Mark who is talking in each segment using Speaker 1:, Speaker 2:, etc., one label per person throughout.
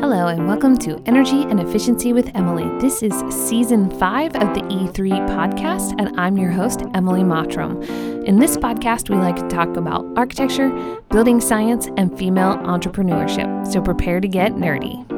Speaker 1: Hello, and welcome to Energy and Efficiency with Emily. This is season five of the E3 podcast, and I'm your host, Emily Mottram. In this podcast, we like to talk about architecture, building science, and female entrepreneurship. So prepare to get nerdy.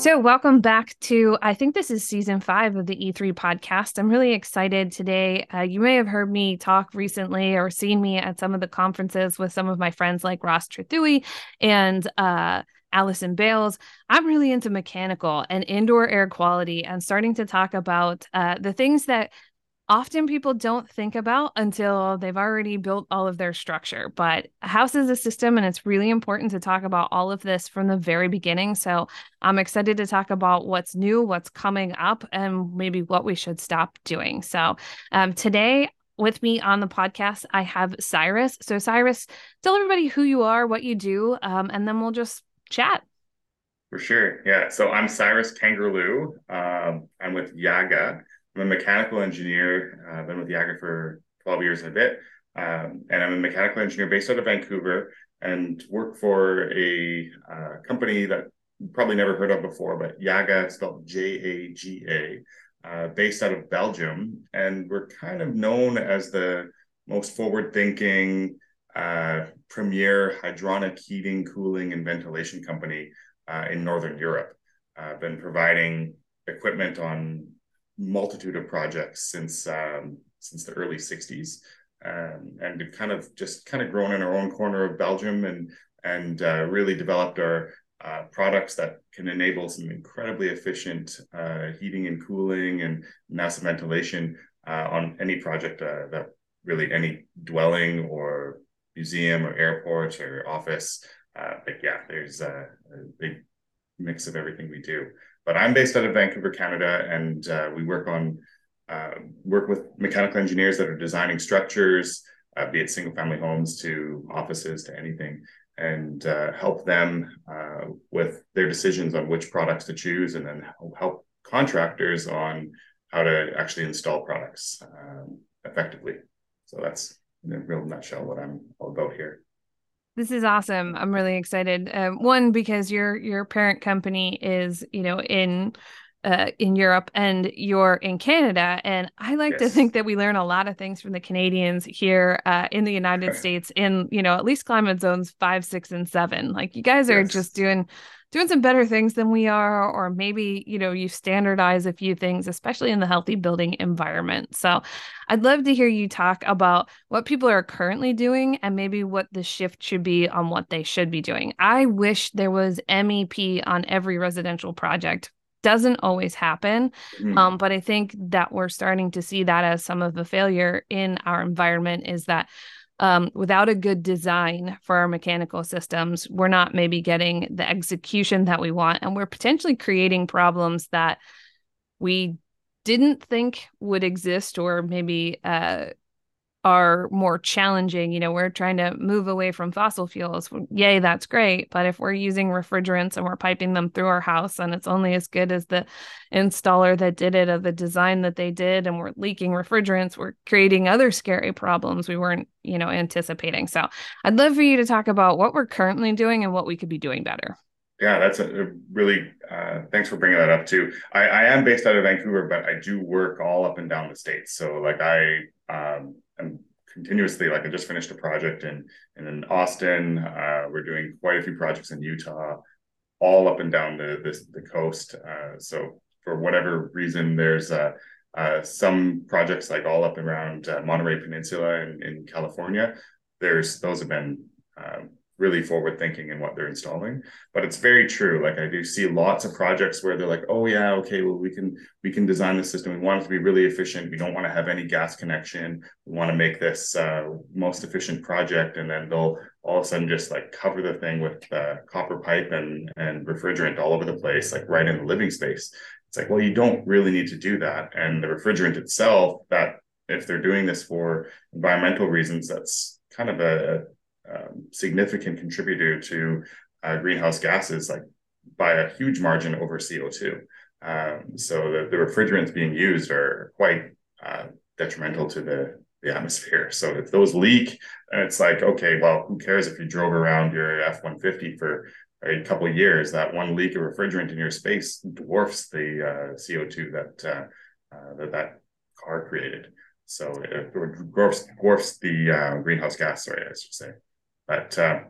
Speaker 1: So, welcome back to, I think this is season five of the E3 podcast. I'm really excited today. Uh, you may have heard me talk recently or seen me at some of the conferences with some of my friends like Ross Trethewey and uh, Allison Bailes. I'm really into mechanical and indoor air quality and starting to talk about uh, the things that often people don't think about until they've already built all of their structure. But a house is a system, and it's really important to talk about all of this from the very beginning. So I'm excited to talk about what's new, what's coming up, and maybe what we should stop doing. So um, today, with me on the podcast, I have Cyrus. So, Cyrus, tell everybody who you are, what you do, um, and then we'll just chat.
Speaker 2: For sure. Yeah. So I'm Cyrus Kangaroo. Um, I'm with Jaga. I'm a mechanical engineer. Uh, I've been with Jaga for 12 years and a bit. Um, and I'm a mechanical engineer based out of Vancouver and work for a uh, company that probably never heard of before, but Jaga, spelled J A G A, uh, based out of Belgium. And we're kind of known as the most forward thinking, uh, premier hydronic heating, cooling, and ventilation company uh, in Northern Europe. I've uh, been providing equipment on multitude of projects since um, since the early 60s um, and kind of just kind of grown in our own corner of Belgium and and uh, really developed our uh, products that can enable some incredibly efficient uh, heating and cooling and massive ventilation uh, on any project uh, that really any dwelling or museum or airport or office. Uh, but yeah, there's a, a big mix of everything we do. But I'm based out of Vancouver, Canada, and uh, we work on uh, work with mechanical engineers that are designing structures, uh, be it single family homes to offices to anything, and uh, help them uh, with their decisions on which products to choose, and then help contractors on how to actually install products um, effectively. So that's in a real nutshell what I'm all about here.
Speaker 1: This is awesome. I'm really excited. Um, one because your your parent company is you know in uh, in Europe and you're in Canada. And I like yes. to think that we learn a lot of things from the Canadians here uh, in the United States in, you know, at least climate zones five, six, and seven. Like you guys are yes. just doing doing some better things than we are or maybe you know you standardize a few things especially in the healthy building environment. So i'd love to hear you talk about what people are currently doing and maybe what the shift should be on what they should be doing. I wish there was mep on every residential project. Doesn't always happen mm-hmm. um, but i think that we're starting to see that as some of the failure in our environment is that um, without a good design for our mechanical systems, we're not maybe getting the execution that we want. And we're potentially creating problems that we didn't think would exist or maybe uh, are more challenging. You know, we're trying to move away from fossil fuels. Yay, that's great. But if we're using refrigerants and we're piping them through our house and it's only as good as the installer that did it or the design that they did, and we're leaking refrigerants, we're creating other scary problems we weren't, you know, anticipating. So I'd love for you to talk about what we're currently doing and what we could be doing better.
Speaker 2: Yeah, that's a, really uh, thanks for bringing that up too. I, I am based out of Vancouver, but I do work all up and down the states. So like I um, I'm continuously like I just finished a project in in Austin. Uh, we're doing quite a few projects in Utah, all up and down the the, the coast. Uh, so for whatever reason, there's uh, uh, some projects like all up around uh, Monterey Peninsula in, in California. There's those have been um, really forward thinking in what they're installing. But it's very true. Like i do see lots of projects where they're like oh yeah okay well we can we can design the system. We want it to be really efficient. We don't want to have any gas connection. We want to make this uh, most efficient project. And then they'll all of a sudden just like cover the thing with uh, copper pipe and and refrigerant all over the place like right in the living space. It's like well you don't really need to do that. And the refrigerant itself that if they're doing this for environmental reasons that's kind of a um, significant contributor to uh, greenhouse gases, like by a huge margin over CO2. Um, so the, the, refrigerants being used are quite uh, detrimental to the, the atmosphere. So if those leak, it's like, okay, well, who cares if you drove around your F 150 for a couple years, that one leak of refrigerant in your space dwarfs the uh, CO2 that, uh, uh, that that car created. So it dwarfs, dwarfs the uh, greenhouse gas, sorry, I should say. But uh,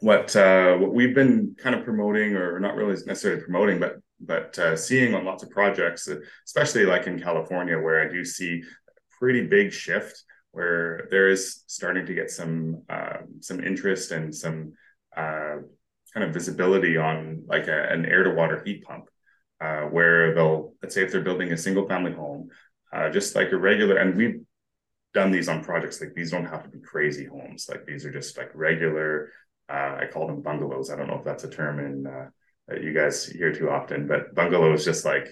Speaker 2: what uh, what we've been kind of promoting, or not really necessarily promoting, but but uh, seeing on lots of projects, especially like in California, where I do see a pretty big shift, where there is starting to get some uh, some interest and some uh, kind of visibility on like a, an air to water heat pump, uh, where they'll let's say if they're building a single family home, uh, just like a regular, and we've done these on projects like these don't have to be crazy homes, like these are just like regular. Uh, I call them bungalows. I don't know if that's a term in that you guys hear too often, but bungalow is just like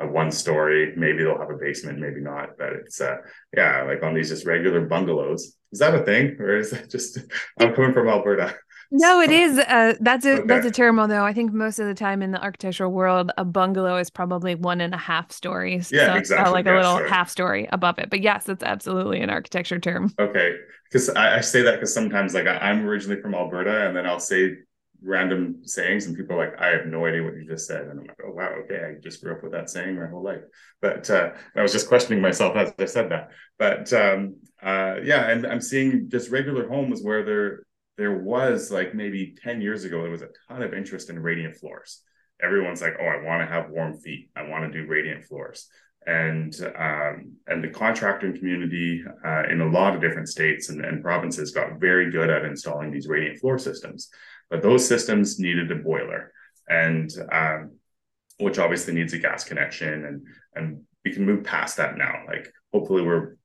Speaker 2: a one story. Maybe they'll have a basement, maybe not. But it's uh yeah, like on these just regular bungalows. Is that a thing, or is that just I'm coming from Alberta?
Speaker 1: No, it is. Uh, that's a okay. that's a term. Although I think most of the time in the architectural world, a bungalow is probably one and a half stories.
Speaker 2: Yeah, so exactly.
Speaker 1: like yeah, a little half story above it. But yes, it's absolutely an architecture term.
Speaker 2: Okay, because I, I, say that because sometimes, like, I, am originally from Alberta, and then I'll say random sayings and people are like, I have no idea what you just said. And I'm like, oh, wow, okay, I just grew up with that saying my whole life. But uh, I was just questioning myself as I said that. But um, uh, yeah, and I'm seeing just regular homes where there there was like maybe 10 years ago, there was a ton of interest in radiant floors. Everyone's like, oh, I want to have warm feet. I want to do radiant floors. And um, and the contracting community uh, in a lot of different states and, and provinces got very good at installing these radiant floor systems. But those systems needed a boiler, and um, which obviously needs a gas connection, and and we can move past that now. Like hopefully we're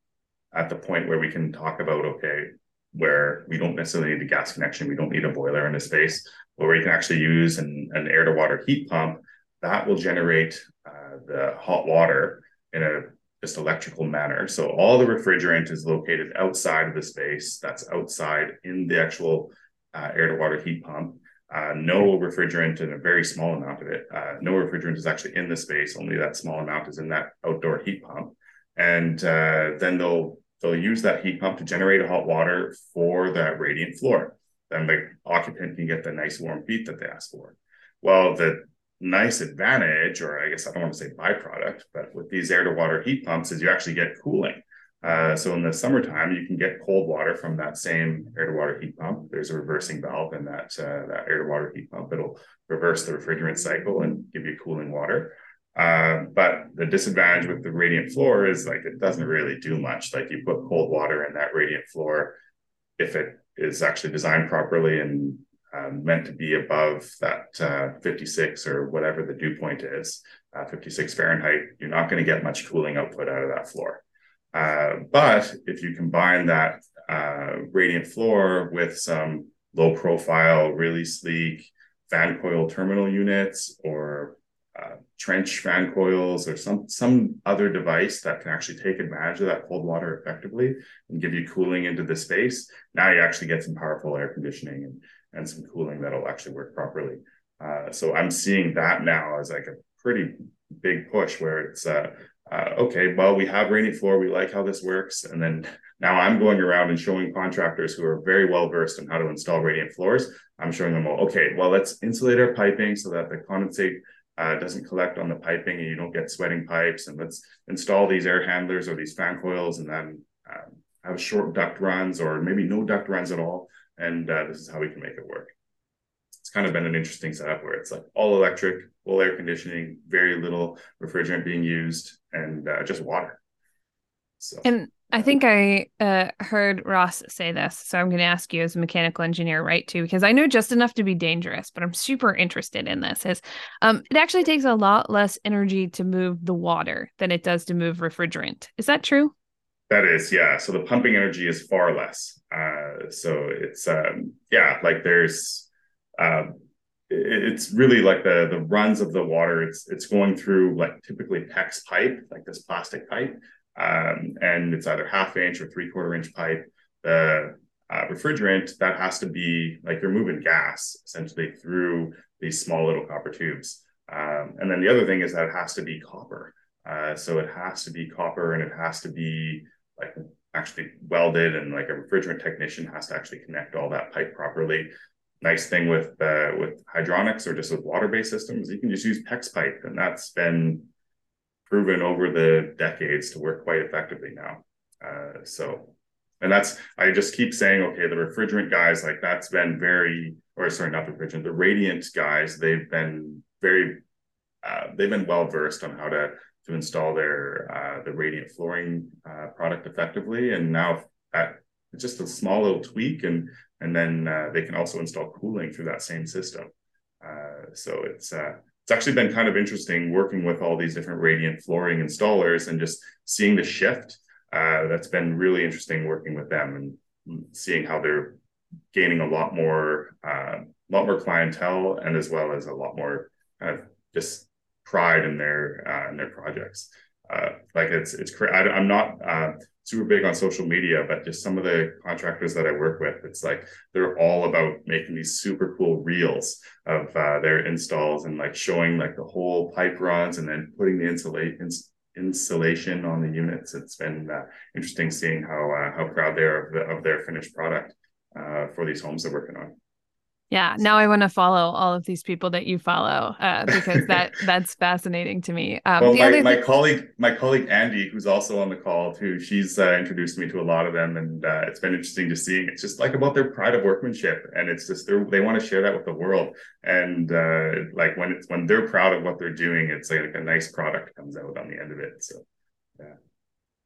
Speaker 2: at the point where we can talk about okay, where we don't necessarily need a gas connection, we don't need a boiler in a space, where we can actually use an, an air to water heat pump that will generate uh, the hot water in a just electrical manner. So all the refrigerant is located outside of the space. That's outside in the actual uh, air to water heat pump. Uh, no refrigerant and a very small amount of it. Uh, no refrigerant is actually in the space. Only that small amount is in that outdoor heat pump. And uh, then they'll they'll use that heat pump to generate hot water for that radiant floor. Then the occupant can get the nice warm feet that they ask for. Well, the nice advantage, or I guess I don't want to say byproduct, but with these air to water heat pumps is you actually get cooling. Uh, so in the summertime, you can get cold water from that same air to water heat pump. There's a reversing valve in that uh, that air to water heat pump. It'll reverse the refrigerant cycle and give you cooling water. Uh, but the disadvantage with the radiant floor is like it doesn't really do much. Like you put cold water in that radiant floor, if it is actually designed properly and um, meant to be above that uh, 56 or whatever the dew point is, uh, 56 Fahrenheit, you're not going to get much cooling output out of that floor. Uh, but if you combine that uh, radiant floor with some low profile, really sleek fan coil terminal units or uh, trench fan coils or some some other device that can actually take advantage of that cold water effectively and give you cooling into the space. Now you actually get some powerful air conditioning and, and some cooling that'll actually work properly. Uh, so I'm seeing that now as like a pretty big push where it's uh, uh, okay, well, we have radiant floor. We like how this works. And then now I'm going around and showing contractors who are very well versed in how to install radiant floors. I'm showing them, well, okay, well, let's insulate our piping so that the condensate uh, doesn't collect on the piping and you don't get sweating pipes. And let's install these air handlers or these fan coils and then um, have short duct runs or maybe no duct runs at all. And uh, this is how we can make it work it's kind of been an interesting setup where it's like all electric, full air conditioning, very little refrigerant being used, and uh, just water.
Speaker 1: So. And I think I uh, heard Ross say this, so I'm going to ask you as a mechanical engineer, right? Too, because I know just enough to be dangerous, but I'm super interested in this. Is um, it actually takes a lot less energy to move the water than it does to move refrigerant? Is that true?
Speaker 2: That is, yeah. So the pumping energy is far less. Uh, so it's um, yeah, like there's um, it's really like the the runs of the water. It's it's going through like typically PEX pipe, like this plastic pipe, um, and it's either half inch or three quarter inch pipe. The uh, refrigerant that has to be like you're moving gas essentially through these small little copper tubes. Um, and then the other thing is that it has to be copper. Uh, so it has to be copper and it has to be like actually welded and like a refrigerant technician has to actually connect all that pipe properly nice thing with uh, with hydronics or just with water-based systems, you can just use PEX pipe, and that's been proven over the decades to work quite effectively now. Uh, so, and that's I just keep saying, okay, the refrigerant guys, like that's been very, or sorry, not the refrigerant, the radiant guys, they've been very, uh, they've been well versed on how to to install their uh, the radiant flooring uh, product effectively, and now at just a small little tweak and and then uh, they can also install cooling through that same system. Uh, so it's it's actually been kind of interesting working with all these different radiant flooring installers and just seeing the shift. Uh, that's been really interesting working with them and seeing how they're gaining a lot more a uh, lot more clientele and as well as a lot more of just pride in their uh, in their projects. like it's it's I, I'm not super big on social media, but just some of the contractors that I work with, it's like they're all about making these super cool reels of uh, their installs and like showing like the whole pipe runs and then putting the insulate ins- insulation on the units. It's been uh, interesting seeing how uh, how proud they are of, the, of their finished product uh, for these homes they're working on.
Speaker 1: Yeah, now I want to follow all of these people that you follow uh, because that that's fascinating to me.
Speaker 2: Um, well, my, my colleague, my colleague Andy, who's also on the call too, she's uh, introduced me to a lot of them, and uh, it's been interesting to see. It's just like about their pride of workmanship, and it's just they want to share that with the world. And uh, like when it's when they're proud of what they're doing, it's like a nice product comes out on the end of it. So, yeah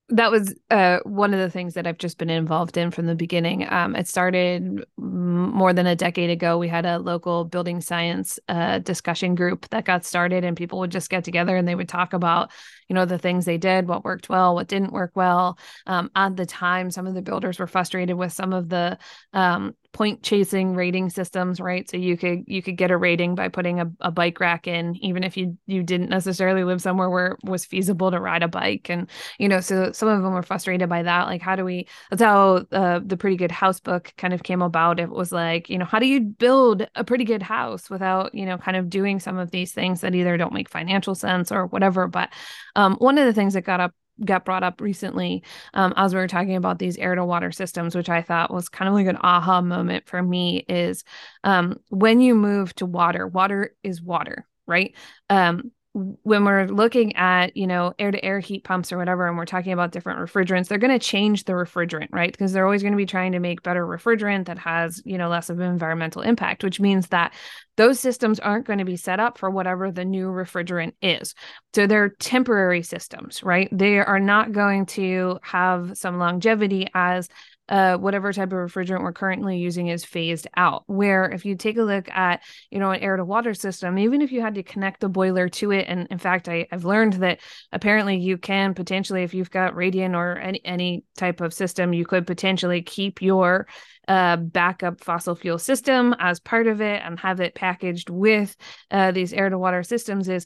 Speaker 1: that was uh, one of the things that I've just been involved in from the beginning. Um, it started more than a decade ago. We had a local building science uh, discussion group that got started, and people would just get together and they would talk about, you know, the things they did, what worked well, what didn't work well. Um, at the time, some of the builders were frustrated with some of the um, point chasing rating systems right? So you could you could get a rating by putting a, a bike rack in even if you you didn't necessarily live somewhere where it was feasible to ride a bike. And you know so some of them were frustrated by that. Like how do we that's how uh, the pretty good house book kind of came about. It was like you know how do you build a pretty good house without you know kind of doing some of these things that either don't make financial sense or whatever? But um, one of the things that got up got brought up recently um, as we were talking about these air to water systems, which I thought was kind of like an aha moment for me is um, when you move to water, water is water, right? Um, when we're looking at you know air to air heat pumps or whatever and we're talking about different refrigerants they're going to change the refrigerant right? Because they're always going to be trying to make better refrigerant that has you know less of an environmental impact which means that those systems aren't going to be set up for whatever the new refrigerant is. So they're temporary systems right? They are not going to have some longevity as uh, whatever type of refrigerant we're currently using is phased out. Where if you take a look at, you know, an air to water system, even if you had to connect the boiler to it, and in fact, I, I've learned that apparently you can potentially, if you've got radiant or any, any type of system, you could potentially keep your uh, backup fossil fuel system as part of it and have it packaged with uh, these air to water systems is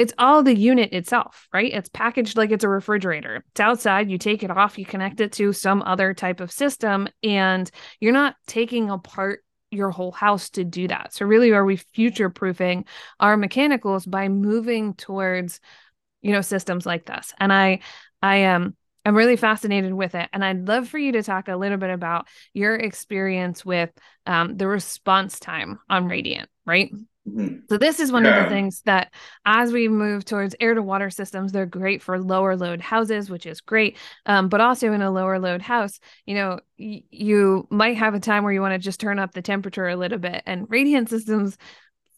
Speaker 1: it's all the unit itself, right? It's packaged like it's a refrigerator. It's outside, you take it off, you connect it to some other type of system, and you're not taking apart your whole house to do that. So really are we future proofing our mechanicals by moving towards you know systems like this. And I I am um, I'm really fascinated with it. And I'd love for you to talk a little bit about your experience with um, the response time on Radiant, right? Mm-hmm. So this is one yeah. of the things that as we move towards air to water systems, they're great for lower load houses, which is great. Um, but also in a lower load house, you know, y- you might have a time where you want to just turn up the temperature a little bit. And radiant systems,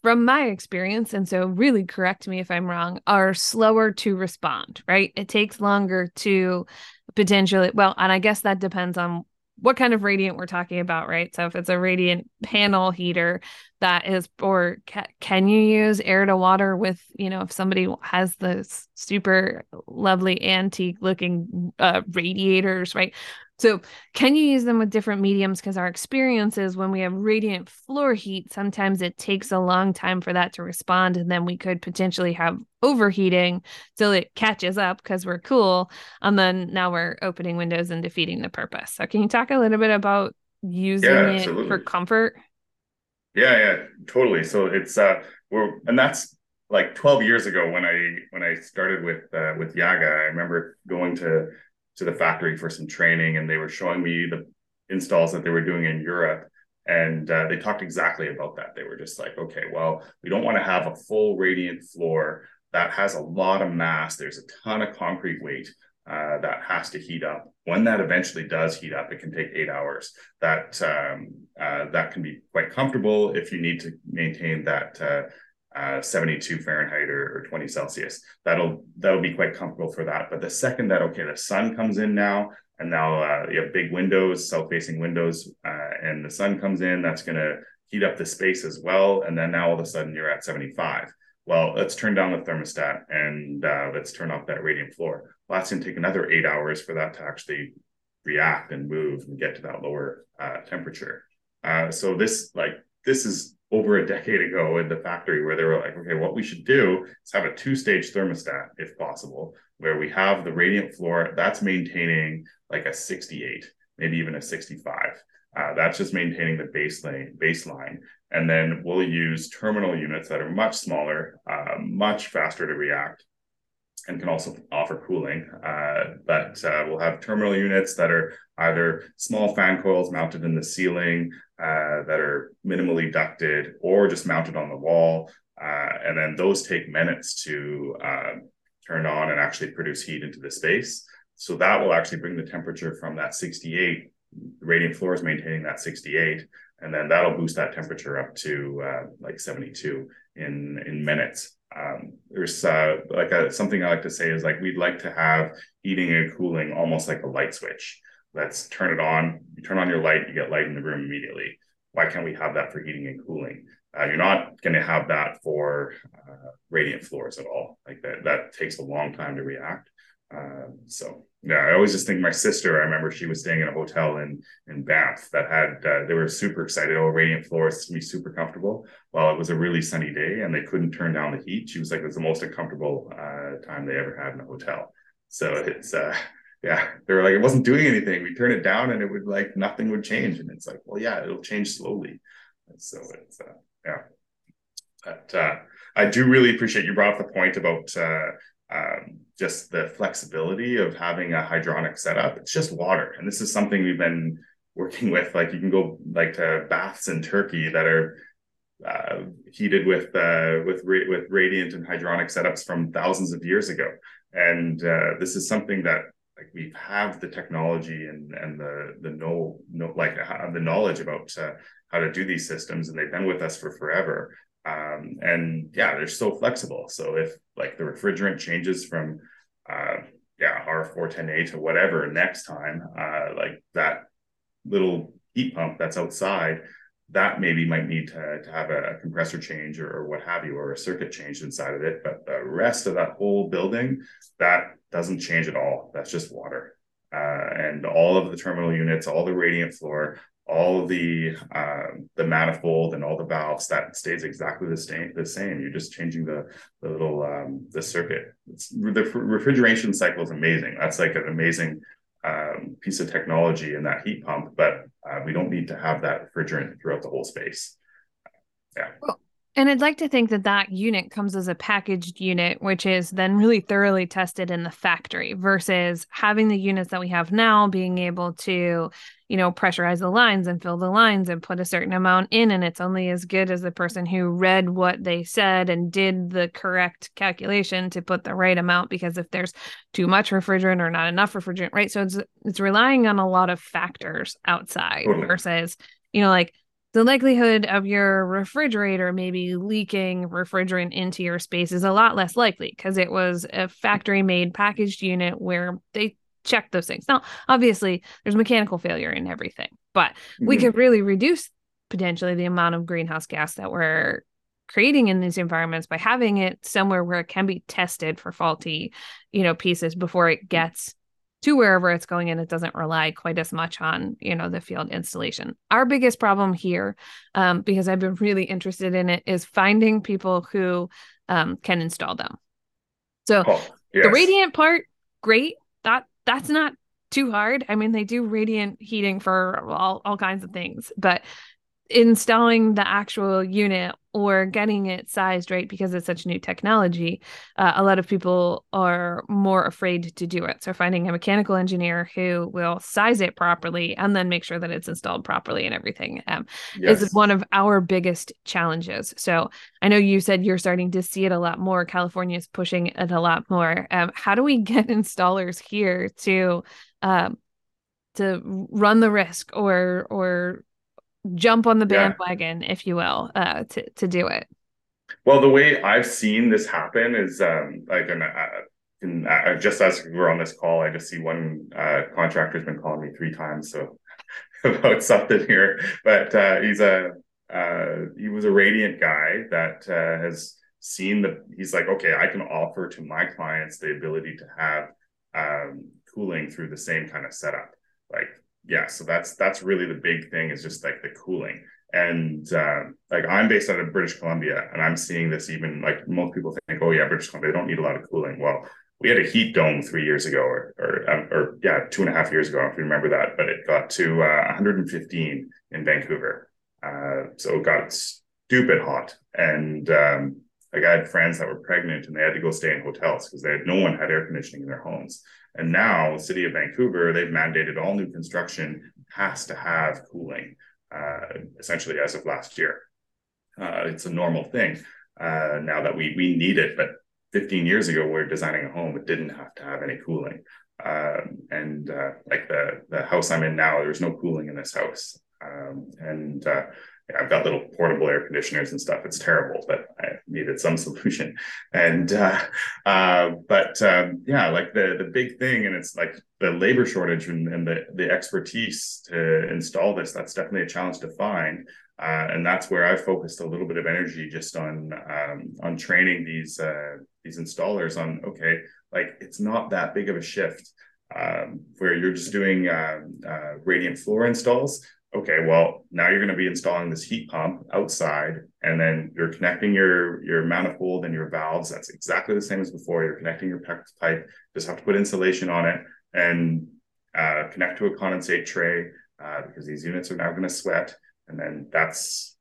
Speaker 1: from my experience, and so really correct me if I'm wrong, are slower to respond, right? It takes longer to potentially, well, and I guess that depends on what kind of radiant we're talking about, right? So if it's a radiant panel heater that is, or ca- can you use air to water with, you know, if somebody has this super lovely antique looking uh, radiators, right? So, can you use them with different mediums? Because our experience is when we have radiant floor heat, sometimes it takes a long time for that to respond. And then we could potentially have overheating till it catches up because we're cool. And then now we're opening windows and defeating the purpose. So, can you talk a little bit about using yeah, it for comfort?
Speaker 2: Yeah, yeah, totally. So it's uh we're and that's like 12 years ago when I when I started with uh, with Jaga. I remember going to to the factory for some training and they were showing me the installs that they were doing in Europe And uh, they talked exactly about that. They were just like, okay, well, we don't want to have a full radiant floor that has a lot of mass. There's a ton of concrete weight uh, that has to heat up. When that eventually does heat up, it can take eight hours. That um, uh, that can be quite comfortable if you need to maintain that uh, uh 72 Fahrenheit or, or, 20 Celsius. That'll that'll be quite comfortable for that. But the second that okay, the sun comes in now, and now uh, you have big windows, south-facing windows, uh, and the sun comes in, that's going to heat up the space as well. And then now all of a sudden you're at 75 well, let's turn down the thermostat and uh, let's turn off that radiant floor. Well, that's to take another eight hours for that to actually react and move and get to that lower uh, temperature. So this, like, this is over a decade ago in the factory where they were like, okay, what we should do is have a two-stage thermostat, if possible, where we have the radiant floor that's maintaining like a 68, maybe even a 65. Uh, that's just maintaining the baseline baseline and then we'll use terminal units that are much smaller, uh, much faster to react, and can also offer cooling. Uh, but uh, we'll have terminal units that are either small fan coils mounted in the ceiling uh, that are minimally ducted or just mounted on the wall. Uh, and then those take minutes to uh, turn on and actually produce heat into the space. So that will actually bring the temperature from that 68 the radiant floor is maintaining that 68 and then that'll boost that temperature up to uh, like 72 in in minutes um, there's uh, like a, something i like to say is like we'd like to have heating and cooling almost like a light switch let's turn it on you turn on your light you get light in the room immediately why can't we have that for heating and cooling uh, you're not going to have that for uh, radiant floors at all like that that takes a long time to react uh, so yeah, I always just think my sister. I remember she was staying in a hotel in in Banff that had uh, they were super excited. Oh, radiant floors to be super comfortable. Well, it was a really sunny day and they couldn't turn down the heat. She was like, it was the most uncomfortable uh, time they ever had in a hotel. So it's uh, yeah, they were like, it wasn't doing anything. We turn it down and it would like nothing would change. And it's like, well, yeah, it'll change slowly. And so it's uh, yeah. But uh, I do really appreciate you brought up the point about uh, um, just the flexibility of having a hydronic setup. It's just water, and this is something we've been working with. Like you can go like to baths in Turkey that are uh, heated with uh, with ra- with radiant and hydronic setups from thousands of years ago, and uh, this is something that like we have the technology and and the the know, know like the knowledge about uh, how to do these systems, and they've been with us for forever. Um, and yeah, they're so flexible. So if like the refrigerant changes from uh, yeah R410A to whatever next time, uh, like that little heat pump that's outside, that maybe might need to, to have a, compressor change or, or, what have you, or a circuit change inside of it. But the rest of that whole building, that doesn't change at all. That's just water. Uh, and all of the terminal units, all the radiant floor, all the uh, the manifold and all the valves that stays exactly the same. The same. You're just changing the the little um, the circuit. It's, the refrigeration cycle is amazing. That's like an amazing um, piece of technology in that heat pump. But uh, we don't need to have that refrigerant throughout the whole space. Yeah.
Speaker 1: Well, and I'd like to think that that unit comes as a packaged unit, which is then really thoroughly tested in the factory versus having the units that we have now being able to, you know, pressurize the lines and fill the lines and put a certain amount in. And it's only as good as the person who read what they said and did the correct calculation to put the right amount. Because if there's too much refrigerant or not enough refrigerant, right? So it's it's relying on a lot of factors outside versus, you know, like the likelihood of your refrigerator maybe leaking refrigerant into your space is a lot less likely because it was a factory made packaged unit where they check those things. Now, obviously, there's mechanical failure in everything, but mm-hmm. we could really reduce potentially the amount of greenhouse gas that we're creating in these environments by having it somewhere where it can be tested for faulty, you know, pieces before it gets to wherever it's going and it doesn't rely quite as much on you know the field installation. Our biggest problem here um, because i've been really interested in it is finding people who um, can install them. So oh, yes. the radiant part great. That that's not too hard. I mean they do radiant heating for all, all kinds of things but installing the actual unit or getting it sized right because it's such new technology uh, a lot of people are more afraid to do it. So finding a mechanical engineer who will size it properly and then make sure that it's installed properly and everything um, yes. is one of our biggest challenges. So i know you said you're starting to see it a lot more. California is pushing it a lot more. Um, how do we get installers here to um, to run the risk or or jump on the bandwagon, yeah. if you will, uh, to to do it?
Speaker 2: Well, the way I've seen this happen is um, like, and, uh, uh, just as we're on this call, I just see one uh, contractor's been calling me three times, so about something here. But uh, he's a uh, he was a radiant guy that uh, has seen the. He's like, okay, I can offer to my clients the ability to have um, cooling through the same kind of setup. Like yeah, so that's that's really the big thing is just like the cooling. And uh, like I'm based out of British Columbia, and I'm seeing this even like most people think, oh yeah, British Columbia they don't need a lot of cooling. Well, we had a heat dome three years ago, or or, um, or yeah, two and a half years ago, if you remember that. But it got to uh, 115 in Vancouver, uh, so it got stupid hot. And um, like I had friends that were pregnant, and they had to go stay in hotels because they had no one had air conditioning in their homes. And now, the city of Vancouver, they've mandated all new construction has to have cooling, uh, essentially as of last year. Uh, it's a normal thing uh, now that we we need it, but 15 years ago, we are designing a home, it didn't have to have any cooling. Um, and uh, like the the house I'm in now, there's no cooling in this house. Um, and uh, I've got little portable air conditioners and stuff. It's terrible, but I needed some solution. And uh, uh, but um, yeah, like the the big thing, and it's like the labor shortage and, and the the expertise to install this. That's definitely a challenge to find. Uh, and that's where I focused a little bit of energy just on um, on training these uh, these installers on okay, like it's not that big of a shift um, where you're just doing um, uh, radiant floor installs okay, well, now you're going to be installing this heat pump outside, and then you're connecting your your manifold and your valves. That's exactly the same as before. You're connecting your pipe. Just have to put insulation on it and uh, connect to a condensate tray uh, because these units are now going to sweat. And then that's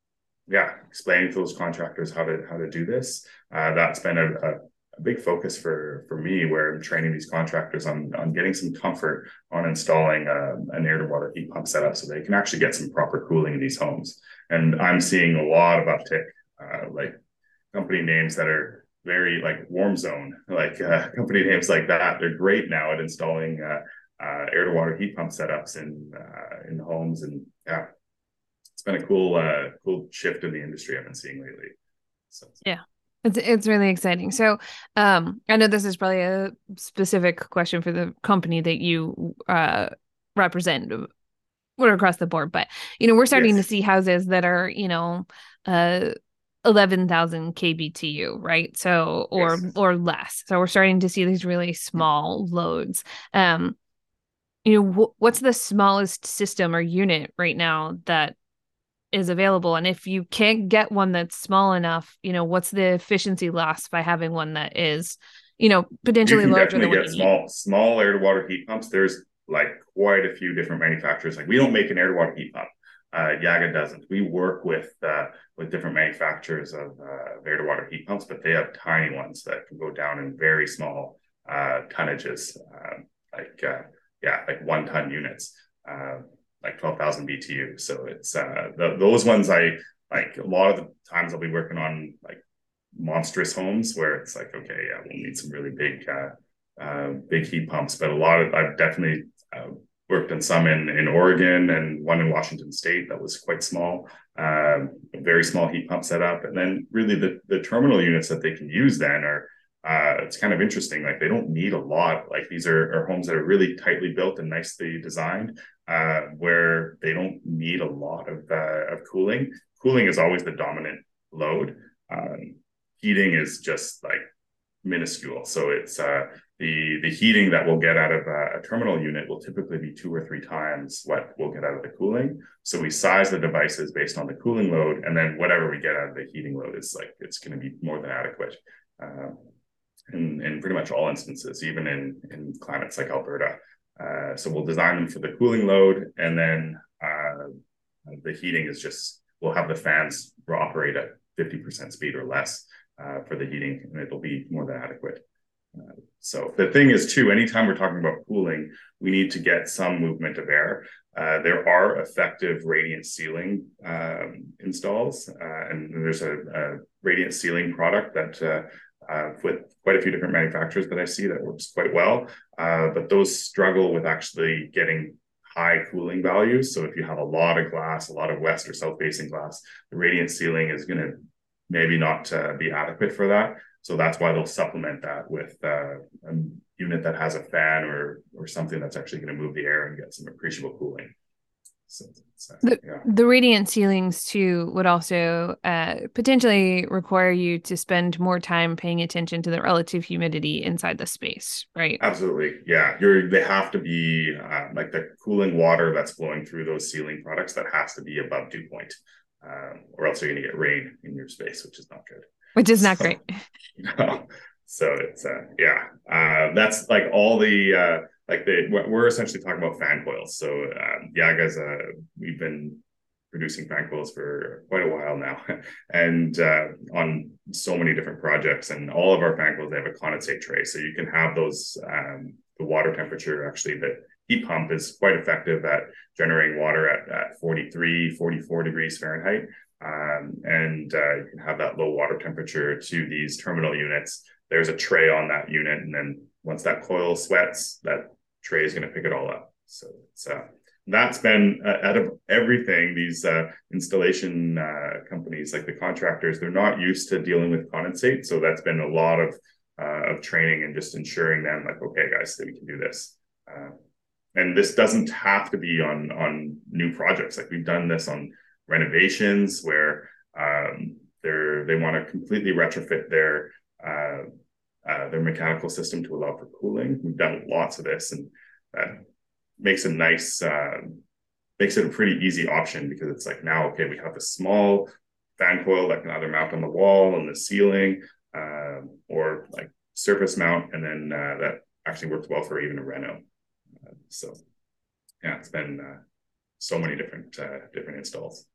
Speaker 2: yeah, explaining to those contractors how to how to do this. Uh, that's been a, a a big focus for for me where I'm training these contractors on on getting some comfort on installing a, um, an air to water heat pump setup so they can actually get some proper cooling in these homes. And I'm seeing a lot of uptick, uh, like company names that are very like warm zone, like uh, company names like that. They're great now at installing uh, uh air to water heat pump setups in uh, in homes, and yeah, it's been a cool uh, cool shift in the industry I've been seeing lately.
Speaker 1: So, yeah, it's it's really exciting. So, um, I know this is probably a specific question for the company that you uh represent, or across the board, but you know, we're starting yes. to see houses that are, you know, uh 11,000 kBTU, right? So or yes. or less. So we're starting to see these really small loads. Um you know, wh- what's the smallest system or unit right now that is available and if you can't get one that's small enough you know what's the efficiency loss by having one that is you know potentially you larger
Speaker 2: than get small need? small air to water heat pumps there's like quite a few different manufacturers like we don't make an air to water heat pump uh, Jaga doesn't. We work with uh, with different manufacturers of uh, air to water heat pumps, but they have tiny ones that can go down in very small uh, tonnages, um, like uh, yeah, like one ton units. Like 12,000 BTU. So it's uh, the, those ones I like a lot of the times I'll be working on like monstrous homes where it's like, okay, yeah, we'll need some really big, uh, uh, big heat pumps. But a lot of, I've definitely uh, worked on some in, in Oregon and one in Washington state that was quite small, um, very small heat pump setup. And then really the, the terminal units that they can use then are, uh, it's kind of interesting. Like they don't need a lot. Like these are, are homes that are really tightly built and nicely designed, uh, where they don't need a lot of uh, of cooling. Cooling is always the dominant load. Um, heating is just like minuscule. So it's uh, the the heating that we'll get out of a, a, terminal unit will typically be two or three times what we'll get out of the cooling. So we size the devices based on the cooling load, and then whatever we get out of the heating load is like it's going to be more than adequate. Uh, in, in pretty much all instances, even in, in climates like Alberta. Uh, so we'll design them for the cooling load, and then uh, the heating is just we'll have the fans operate at 50% speed or less uh, for the heating, and it'll be more than adequate. Uh, so the thing is too, anytime we're talking about cooling, we need to get some movement of air. Uh, there are effective radiant ceiling um, installs, and there's a, a, radiant ceiling product that uh, with quite a few different manufacturers that I see that works quite well. Uh, but those struggle with actually getting high cooling values. So if you have a lot of glass, a lot of west or south facing glass, the radiant ceiling is going to maybe not be adequate for that. So that's why they'll supplement that with uh, a unit that has a fan or or something that's actually going to move the air and get some appreciable cooling.
Speaker 1: So, so, the, yeah. the radiant ceilings too would also uh, potentially require you to spend more time paying attention to the relative humidity inside the space, right?
Speaker 2: Absolutely, yeah. You're they have to be uh, like the cooling water that's flowing through those ceiling products that has to be above dew point, um, or else you're going to get rain in your space, which is not good
Speaker 1: which is not so, great.
Speaker 2: No. So it's uh, yeah, uh, that's like all the uh, like the we're essentially talking about fan coils. So um, Jaga's uh, we've been producing fan coils for quite a while now, and uh, on so many different projects. And all of our fan coils they have a condensate tray, so you can have those um, the water temperature actually the heat pump is quite effective at generating water at, at 43 44 degrees fahrenheit um, and uh, you can have that low water temperature to these terminal units. There's a tray on that unit, and then once that coil sweats, that tray is going to pick it all up. So it's uh, that's been uh, out of everything. These uh, installation uh, companies, like the contractors, they're not used to dealing with condensate, so that's been a lot of uh, of training and just ensuring them, like, okay, guys, so we can do this. and this doesn't have to be on on new projects. Like we've done this on renovations where um, they're they want to completely retrofit their uh, uh, their mechanical system to allow for cooling. We've done lots of this, and that makes a nice uh, makes it a pretty easy option because it's like now okay we have a small fan coil that can either mount on the wall and the ceiling uh, or like surface mount, and then uh, that actually works well for even a reno. Uh, so yeah, it's been so many different different installs.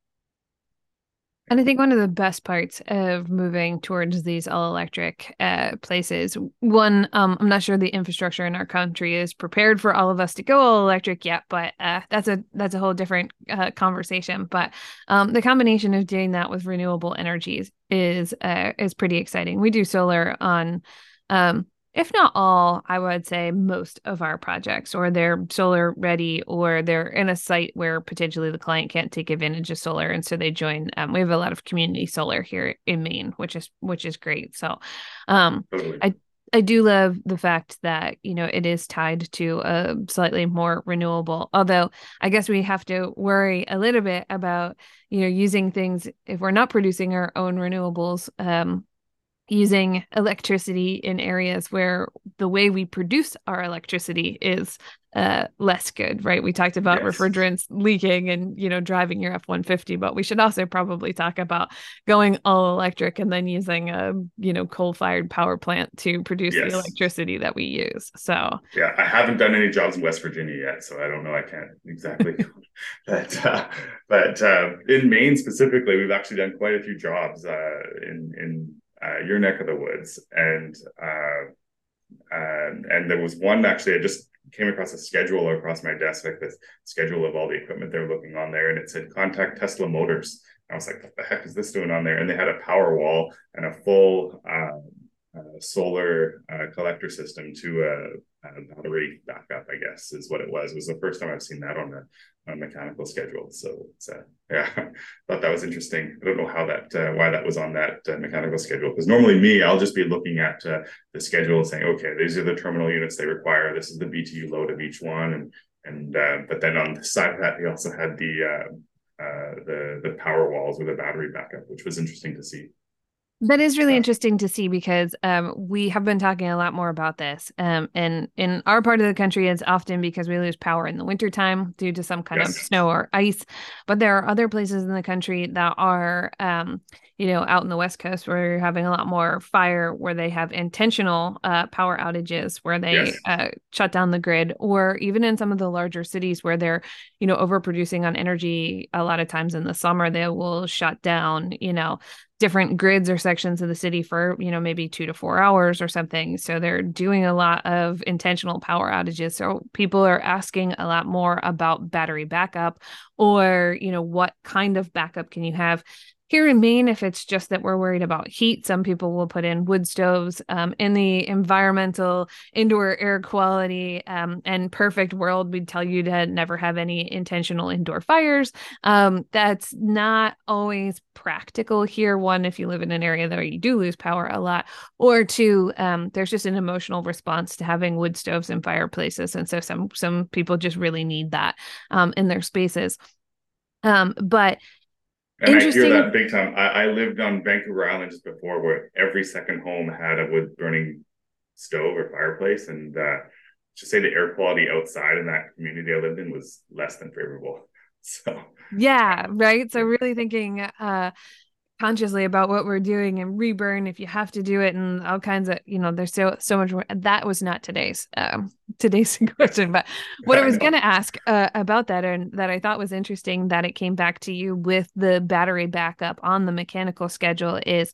Speaker 1: And I think one of the best parts of moving towards these all electric uh, places, one, um, I'm not sure the infrastructure in our country is prepared for all of us to go all electric yet, but uh, that's a that's a whole different uh, conversation. But um, the combination of doing that with renewable energies is uh, is pretty exciting. We do solar on um, if not all, I would say most of our projects, or they're solar ready, or they're in a site where potentially the client can't take advantage of solar, and so they join. Um, we have a lot of community solar here in Maine, which is which is great. So, um, totally. I I do love the fact that you know it is tied to a slightly more renewable. Although I guess we have to worry a little bit about you know using things if we're not producing our own renewables. Um, using electricity in areas where the way we produce our electricity is uh, less good, right? We talked about yes. refrigerants leaking and you know driving your F one fifty, but we should also probably talk about going all electric and then using a you know coal fired power plant to produce yes. the electricity that we use. So
Speaker 2: yeah, I haven't done any jobs in West Virginia yet, so I don't know. I can't exactly, but uh, but uh, in Maine specifically, we've actually done quite a few jobs uh, in in uh, your neck of the woods, and uh, and and there was one actually I just came across a schedule across my desk, like this schedule of all the equipment they're looking on there, and it said contact Tesla Motors. I was like, what the heck is this doing on there? And they had a power wall and a full solar uh, collector system to a, a, battery backup, I guess is what it was. It was the first time I've seen that on a, on a mechanical schedule. So it's uh, yeah, thought that was interesting. I don't know how that uh, why that was on that uh, mechanical schedule because normally me I'll just be looking at uh, the schedule and saying okay these are the terminal units they require. This is the BTU load of each one and and but then on the side of that they also had the the the power walls with a battery backup, which was interesting to see.
Speaker 1: That is really interesting to see because um, we have been talking a lot more about this. Um, and in our part of the country, it's often because we lose power in the wintertime due to some kind yes. of snow or ice. But there are other places in the country that are, um, you know, out in the West Coast where you're having a lot more fire, where they have intentional uh, power outages, where they yes. uh, shut down the grid, or even in some of the larger cities where they're, you know, overproducing on energy. A lot of times in the summer, they will shut down, you know, different grids or sections of the city for you know maybe two to four hours or something. So they're doing a lot of intentional power outages. So people are asking a lot more about battery backup or you know what kind of backup can you have here in Maine, if it's just that we're worried about heat, some people will put in wood stoves. Um, in the environmental indoor air quality um, and perfect world, we'd tell you to never have any intentional indoor fires. Um, that's not always practical here. One, if you live in an area where you do lose power a lot, or two, um, there's just an emotional response to having wood stoves and fireplaces, and so some some people just really need that um, in their spaces. Um, but
Speaker 2: and I hear that big time. I, I, lived on Vancouver Island just before where every second home had a wood burning stove or fireplace. And uh, just say the air quality outside in that community I lived in was less than favorable. So,
Speaker 1: yeah, right. So, really thinking, uh, consciously about what we're doing and reburn if you have to do it and all kinds of you know there's so so much more that was not today's um today's question but what i was going to ask uh, about that and that i thought was interesting that it came back to you with the battery backup on the mechanical schedule is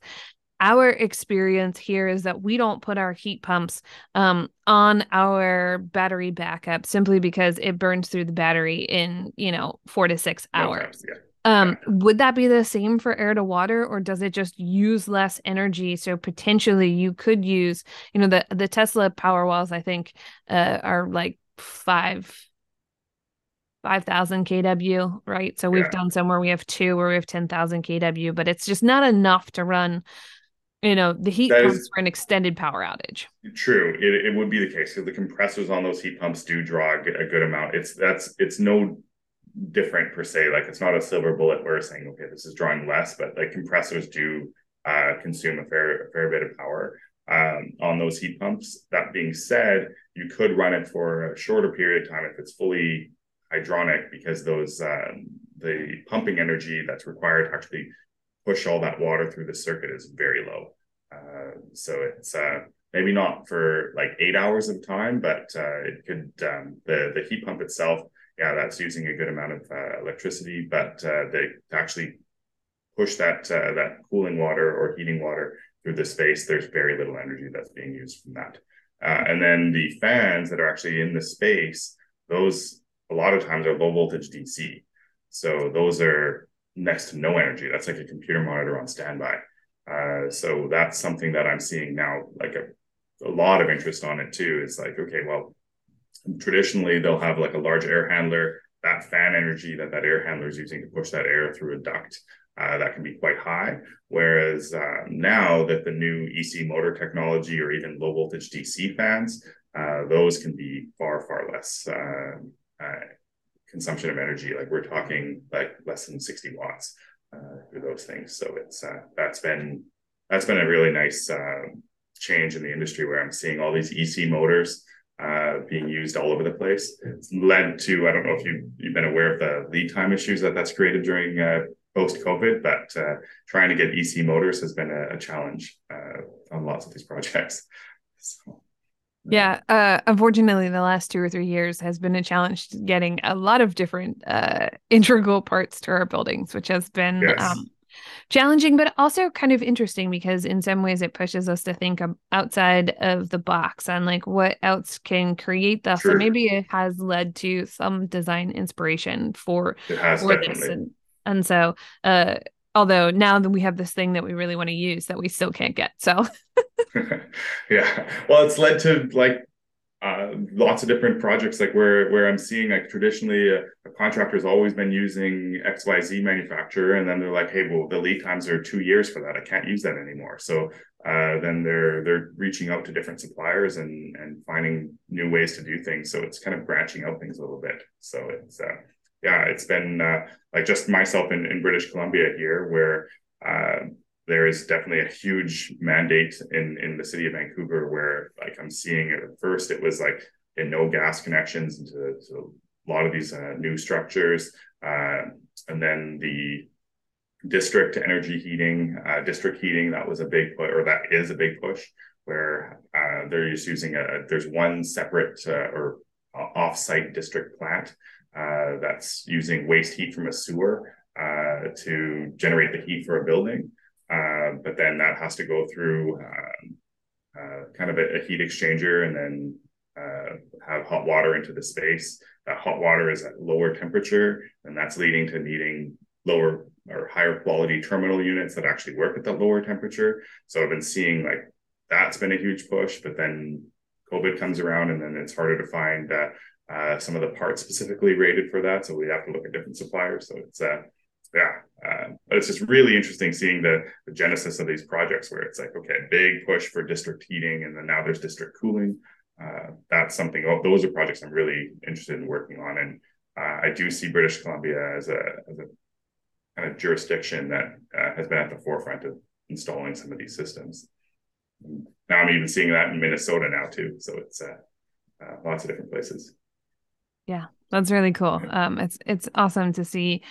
Speaker 1: our experience here is that we don't put our heat pumps um, on our battery backup simply because it burns through the battery in you know four to six hours yeah. Um, would that be the same for air to water, or does it just use less energy? So potentially you could use, you know, the the Tesla Powerwalls, I think, uh, are like five five thousand kW, right? So we've yeah. done somewhere we have two where we have ten thousand kW, but it's just not enough to run, you know, the heat that pumps for an extended power outage.
Speaker 2: True, it, it would be the case. So the compressors on those heat pumps do draw a good amount. It's that's it's no different per se. Like it's not a silver bullet where saying, okay, this is drawing less, but like compressors do uh, consume a fair a fair bit of power um, on those heat pumps. That being said, you could run it for a shorter period of time if it's fully hydronic because those um, the pumping energy that's required to actually push all that water through the circuit is very low. Uh, so it's uh, maybe not for like eight hours of time, but uh, it could um, the the heat pump itself yeah, that's using a good amount of uh, electricity, but uh, they actually push that uh, that cooling water or heating water through the space. There's very little energy that's being used from that. Uh, and then the fans that are actually in the space, those a lot of times are low voltage DC. So those are next to no energy. That's like a computer monitor on standby. Uh, so that's something that I'm seeing now, like a, a lot of interest on it too. It's like, okay, well, traditionally they'll have like a large air handler that fan energy that that air handler is using to push that air through a duct uh, that can be quite high. Whereas uh, now that the new ec motor technology or even low voltage dc fans uh, those can be far far less uh, uh, consumption of energy. Like we're talking like less than 60 watts uh, for those things. So it's that's been that's been a really nice change in the industry where i'm seeing all these ec motors uh, being used all over the place. It's led to I don't know if you you've been aware of the lead time issues that that's created during uh, post COVID, but uh, trying to get EC motors has been a, a challenge uh, on lots of these projects. So.
Speaker 1: Yeah, uh, unfortunately, the last two or three years has been a challenge getting a lot of different uh, integral parts to our buildings, which has been yes. um, challenging, but also kind of interesting because in some ways it pushes us to think outside of the box on like what else can create this. Sure. So maybe it has led to some design inspiration for, for this. And, and so, uh, although now that we have this thing that we really want to use that we still can't get. So,
Speaker 2: yeah, well, it's led to like uh, lots of different projects like where where I'm seeing like traditionally a, a contractor's always been using XYZ manufacturer and then they're like hey well the lead times are two years for that. I can't use that anymore. So uh, then they're they're reaching out to different suppliers and and finding new ways to do things. So it's kind of branching out things a little bit. So it's uh, yeah it's been uh, like just myself in, in British Columbia here where uh, there is definitely a huge mandate in in the city of Vancouver where like I'm seeing it. At first it was like in no gas connections into a lot of these uh, new structures. Uh, and then the district energy heating uh, district heating that was a big push or that is a big push where uh, they're just using a there's one separate uh, or off-site district plant uh, that's using waste heat from a sewer to generate the heat for a building uh, but then that has to go through um, uh, kind of a, a, heat exchanger and then uh, have hot water into the space. That hot water is at lower temperature, and that's leading to needing lower or higher quality terminal units that actually work at that lower temperature. So I've been seeing like that's been a huge push, but then COVID comes around, and then it's harder to find uh, some of the parts specifically rated for that. So we have to look at different suppliers. So it's uh, yeah, uh, but it's just really interesting seeing the, the genesis of these projects where it's like, okay, big push for district heating, and then now there's district cooling. Uh, that's something. Oh, those are projects I'm really interested in working on, and uh, I do see British Columbia as a as a kind of jurisdiction that uh, has been at the forefront of installing some of these systems. Now I'm even seeing that in Minnesota now too. So it's uh, uh, lots of different places.
Speaker 1: Yeah, that's really cool. Um, it's it's awesome to see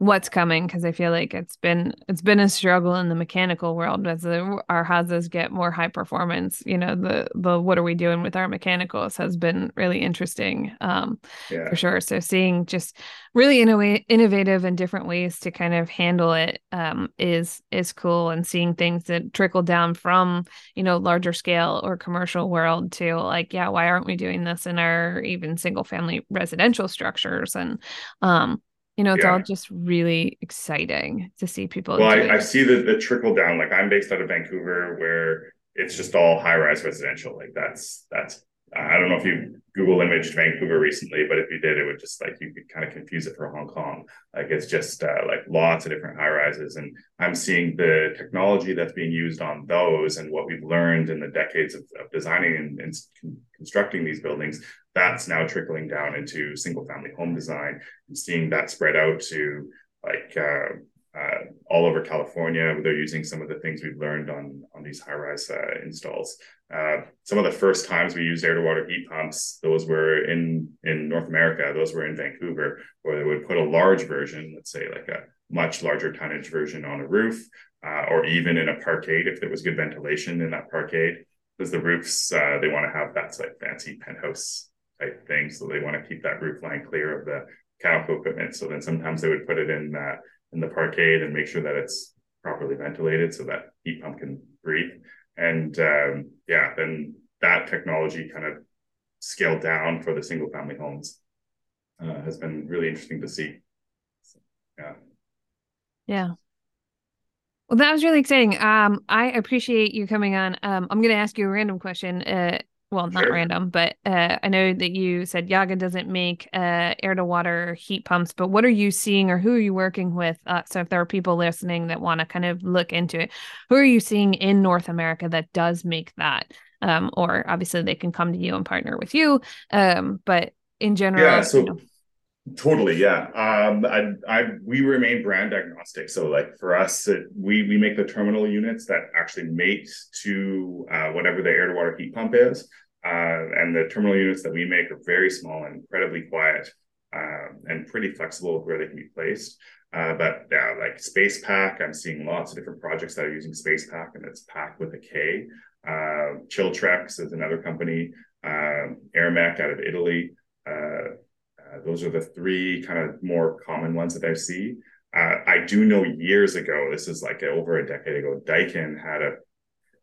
Speaker 1: what's coming because I feel like it's been it's been a struggle in the mechanical world as the, our houses get more high performance. You know, the the what are we doing with our mechanicals has been really interesting um, yeah. for sure. So seeing just really inno- innovative and different ways to kind of handle it um, is is cool, and seeing things that trickle down from you know larger scale or commercial world to like yeah, why aren't we doing this in our even single family residential structures and um, you know it's yeah. all just really exciting to see people
Speaker 2: well I, I, see the, the trickle down. Like i'm based out of vancouver where it's just all high rise residential. Like that's that's I don't know if you Google imaged Vancouver recently, but if you did, it would just like you could kind of confuse it for Hong Kong. Like it's just uh, like lots of different high rises, and I'm seeing the technology that's being used on those and what we've learned in the decades of, of designing and, and constructing these buildings. That's now trickling down into single family home design and seeing that spread out to like uh, uh, all over California. They're using some of the things we've learned on on these high rise uh, installs. Uh, some of the first times we used air to water heat pumps, those were in in North America. Those were in Vancouver, where they would put a large version, let's say like a much larger tonnage version on a roof, uh, or even in a parkade if there was good ventilation in that parkade. Because the roofs, uh, they want to have that like fancy penthouse type thing, so they want to keep that roof line clear of the mechanical equipment. So then sometimes they would put it in uh, in the parkade and make sure that it's properly ventilated so that heat pump can breathe. And um, yeah, then that technology kind of scaled down for the single family homes uh, has been really interesting to see. So, yeah.
Speaker 1: Yeah. Well, that was really exciting. Um, I appreciate you coming on. Um, I'm going to ask you a random question. Uh, well not sure. random but uh, i know that you said Jaga doesn't make uh, air to water heat pumps but what are you seeing or who are you working with? Uh, so if there are people listening that want to kind of look into it who are you seeing in north america that does make that? Um, or obviously they can come to you and partner with you um, but in general
Speaker 2: yeah so you know, Totally, yeah. Um, I, I, we remain brand agnostic. So, like for us, it, we we make the terminal units that actually mate to uh, whatever the air to water heat pump is, uh, and the terminal units that we make are very small and incredibly quiet, uh, and pretty flexible with where they can be placed. Uh, but yeah, like SpacePak, I'm seeing lots of different projects that are using SpacePak, and it's packed with a K. Uh, Chiltrix is another company. Uh, Aermec out of Italy. Uh, uh, those are the three kind of more common ones that I see. Uh, I do know years ago, this is like over a decade ago, Daikin had a,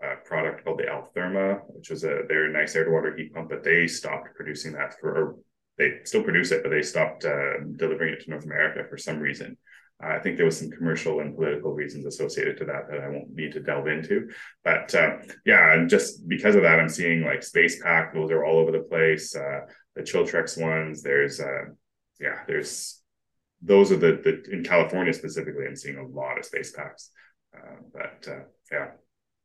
Speaker 2: a product called the Altherma, which was a very nice air to water heat pump, but they stopped producing that for, they still produce it, but they stopped uh, delivering it to North America for some reason. Uh, I think there was some commercial and political reasons associated to that that I won't need to delve into. But uh, yeah, just because of that, I'm seeing like SpacePak; those are all over the place. Uh, the Chiltrix ones. There's uh, yeah, there's those are the the in California specifically. I'm seeing a lot of SpacePaks, uh, but uh, yeah.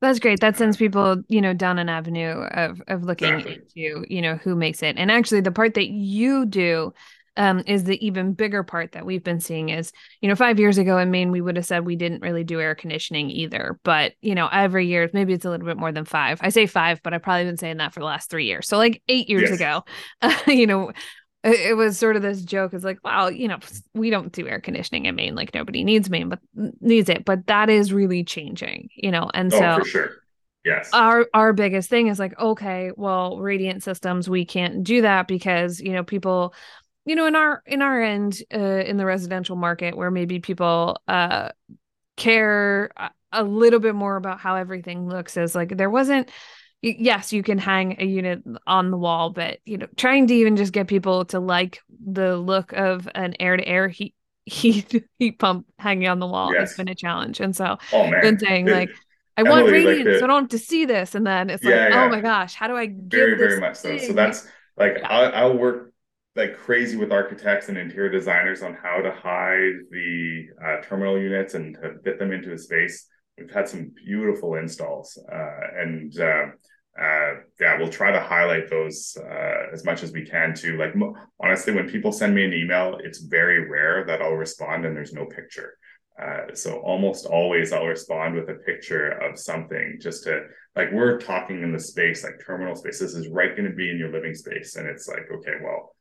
Speaker 1: That's great. That sends people, you know, down an avenue of of looking exactly. into, you know, who makes it. And actually, the part that you do um, is the even bigger part that we've been seeing is, you know, five years ago in Maine, we would have said we didn't really do air conditioning either. But, you know, every year, maybe it's a little bit more than five. I say five, but I've probably been saying that for the last three years. So, like eight years yes. ago, uh, you know, it was sort of this joke is like wow you know we don't do air conditioning in maine like nobody needs maine but needs it but that is really changing you know and
Speaker 2: oh,
Speaker 1: so
Speaker 2: for sure Yes.
Speaker 1: Our our biggest thing is like, okay, well, radiant systems, we can't do that because, you know, people, you know, in our in our end, uh, in the residential market where maybe people uh care a little bit more about how everything looks is like there wasn't yes you can hang a unit on the wall but you know trying to even just get people to like the look of an air to air heat heat heat pump hanging on the wall yes. has been a challenge and so oh, man. been saying like I want radiant, like so I don't have to see this. And then it's yeah, like, yeah. oh my gosh, how do I
Speaker 2: very, very much so. So that's like yeah. I'll, I'll, work like crazy with architects and interior designers on how to hide the uh, terminal units and to fit them into a space. We've had some beautiful installs, uh, and uh, uh yeah, we'll try to highlight those uh, as much as we can too. Like honestly, when people send me an email, it's very rare that I'll respond and there's no picture. Uh, so almost always I'll respond with a picture of something just to like we're talking in the space like terminal space. This is right going to be in your living space, and it's like okay, well,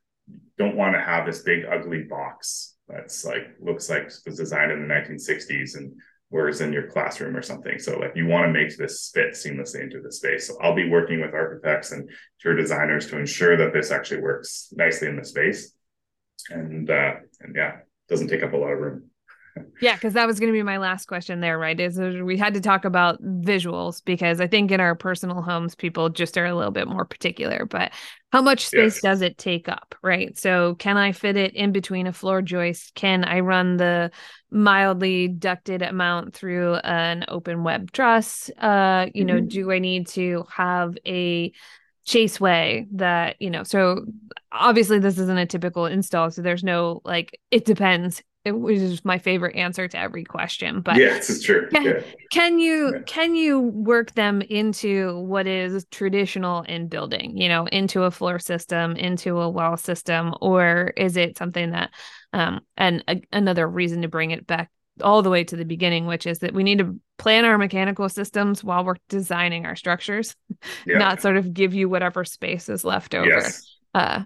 Speaker 2: don't want to have this big ugly box that's like looks like was designed in the 1960s and whereas in your classroom or something. So like you want to make this fit seamlessly into the space. So I'll be working with architects and interior designers to ensure that this actually works nicely in the space, and uh, and yeah, doesn't take up a lot of room
Speaker 1: yeah, because that was going to be my last question there, right? Is we had to talk about visuals because I think in our personal homes, people just are a little bit more particular. But how much space yes. does it take up, right? So, can I fit it in between a floor joist? Can I run the mildly ducted amount through an open web truss? Uh, you mm-hmm. know, do I need to have a chaseway that you know so obviously this isn't a typical install so there's no like it depends which is my favorite answer to every question. But
Speaker 2: yes, it's true.
Speaker 1: Can,
Speaker 2: yeah.
Speaker 1: can you yeah. can you work them into what is traditional in building? You know, into a floor system, into a wall system, or is it something that? Um, and a, another reason to bring it back all the way to the beginning, which is that we need to plan our mechanical systems while we're designing our structures, yeah. not sort of give you whatever space is left over. Yes. Uh,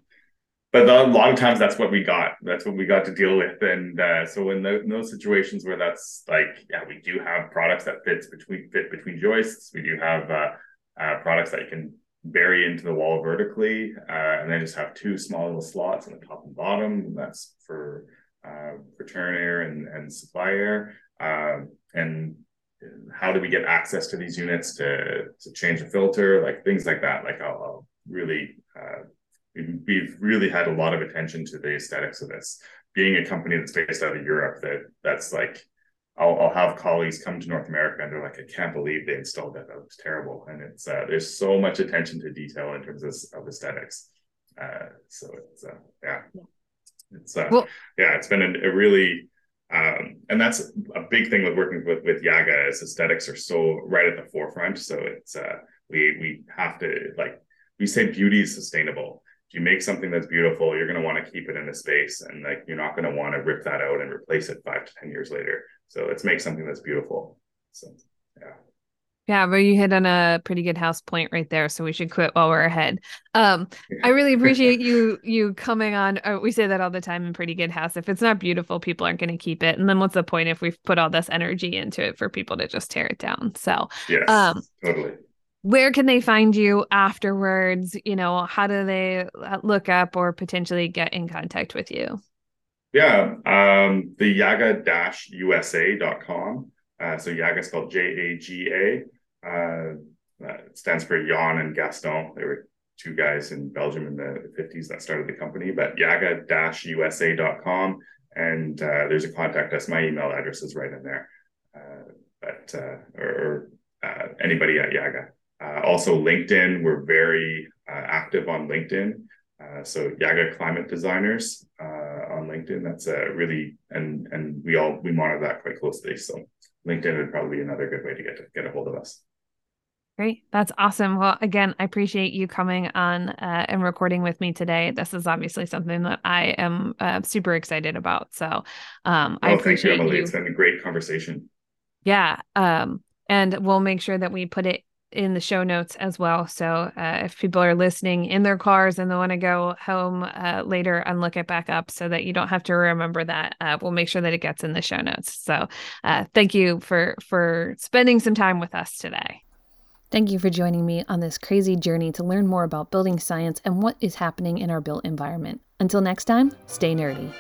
Speaker 2: but a lot of times that's what we got. That's what we got to deal with. And uh, so in, the, in, those situations where that's like, yeah, we do have products that fits between fit between joists. We do have uh, uh, products that you can bury into the wall vertically, uh, and then just have two small little slots on the top and bottom. And that's for uh, return air and, and supply air. Um, and how do we get access to these units to to change the filter, like things like that. Like I'll, I'll really uh, we've really had a lot of attention to the aesthetics of this. Being a company that's based out of Europe, that that's like I'll, I'll have colleagues come to North America and they're like, I can't believe they installed that. That looks terrible. And it's uh, there's so much attention to detail in terms of, of aesthetics. Uh, so it's uh, yeah, it's uh, well, yeah, it's been a, a really um, and that's a big thing with working with with Jaga is aesthetics are so right at the forefront. So it's uh, we we have to like we say beauty is sustainable if you make something that's beautiful, you're going to want to keep it in a space and like you're not going to want to rip that out and replace it five to 10 years later. So let's make something that's beautiful. So, yeah.
Speaker 1: Yeah, but you hit on a pretty good house point right there. So we should quit while we're ahead. Um, I really appreciate you you coming on. Uh, we say that all the time in Pretty Good House. If it's not beautiful, people aren't going to keep it. And then what's the point if we've put all this energy into it for people to just tear it down? So
Speaker 2: yes, um, totally
Speaker 1: where can they find you afterwards? You know, how do they uh, look up or potentially get in contact with you?
Speaker 2: Yeah, um, the jaga-usa.com. Uh, so Jaga spelled J-A-G-A. Uh, it stands for Jan and Gaston. They were two guys in Belgium in the 50s that started the company, but jaga-usa.com. And uh, there's a contact us. My email address is right in there. Uh, but, uh, or, uh, anybody at Jaga. Uh, also, LinkedIn, we're very uh, active on LinkedIn. Uh, so Jaga Climate Designers uh, on LinkedIn. That's a really and and we all we monitor that quite closely. So LinkedIn would probably be another good way to get to get a hold of us.
Speaker 1: Great. That's awesome. Well, again, I appreciate you coming on uh, and recording with me today. This is obviously something that I am uh, super excited about. So um, I appreciate
Speaker 2: thank you,
Speaker 1: Emily.
Speaker 2: You. It's been a great conversation.
Speaker 1: Yeah. Um, and we'll make sure that we put it in the show notes as well. So uh, if people are listening in their cars and they want to go home uh, later and look it back up so that you don't have to remember that, uh, we'll make sure that it gets in the show notes. So uh, thank you for for spending some time with us today. Thank you for joining me on this crazy journey to learn more about building science and what is happening in our built environment. Until next time, stay nerdy.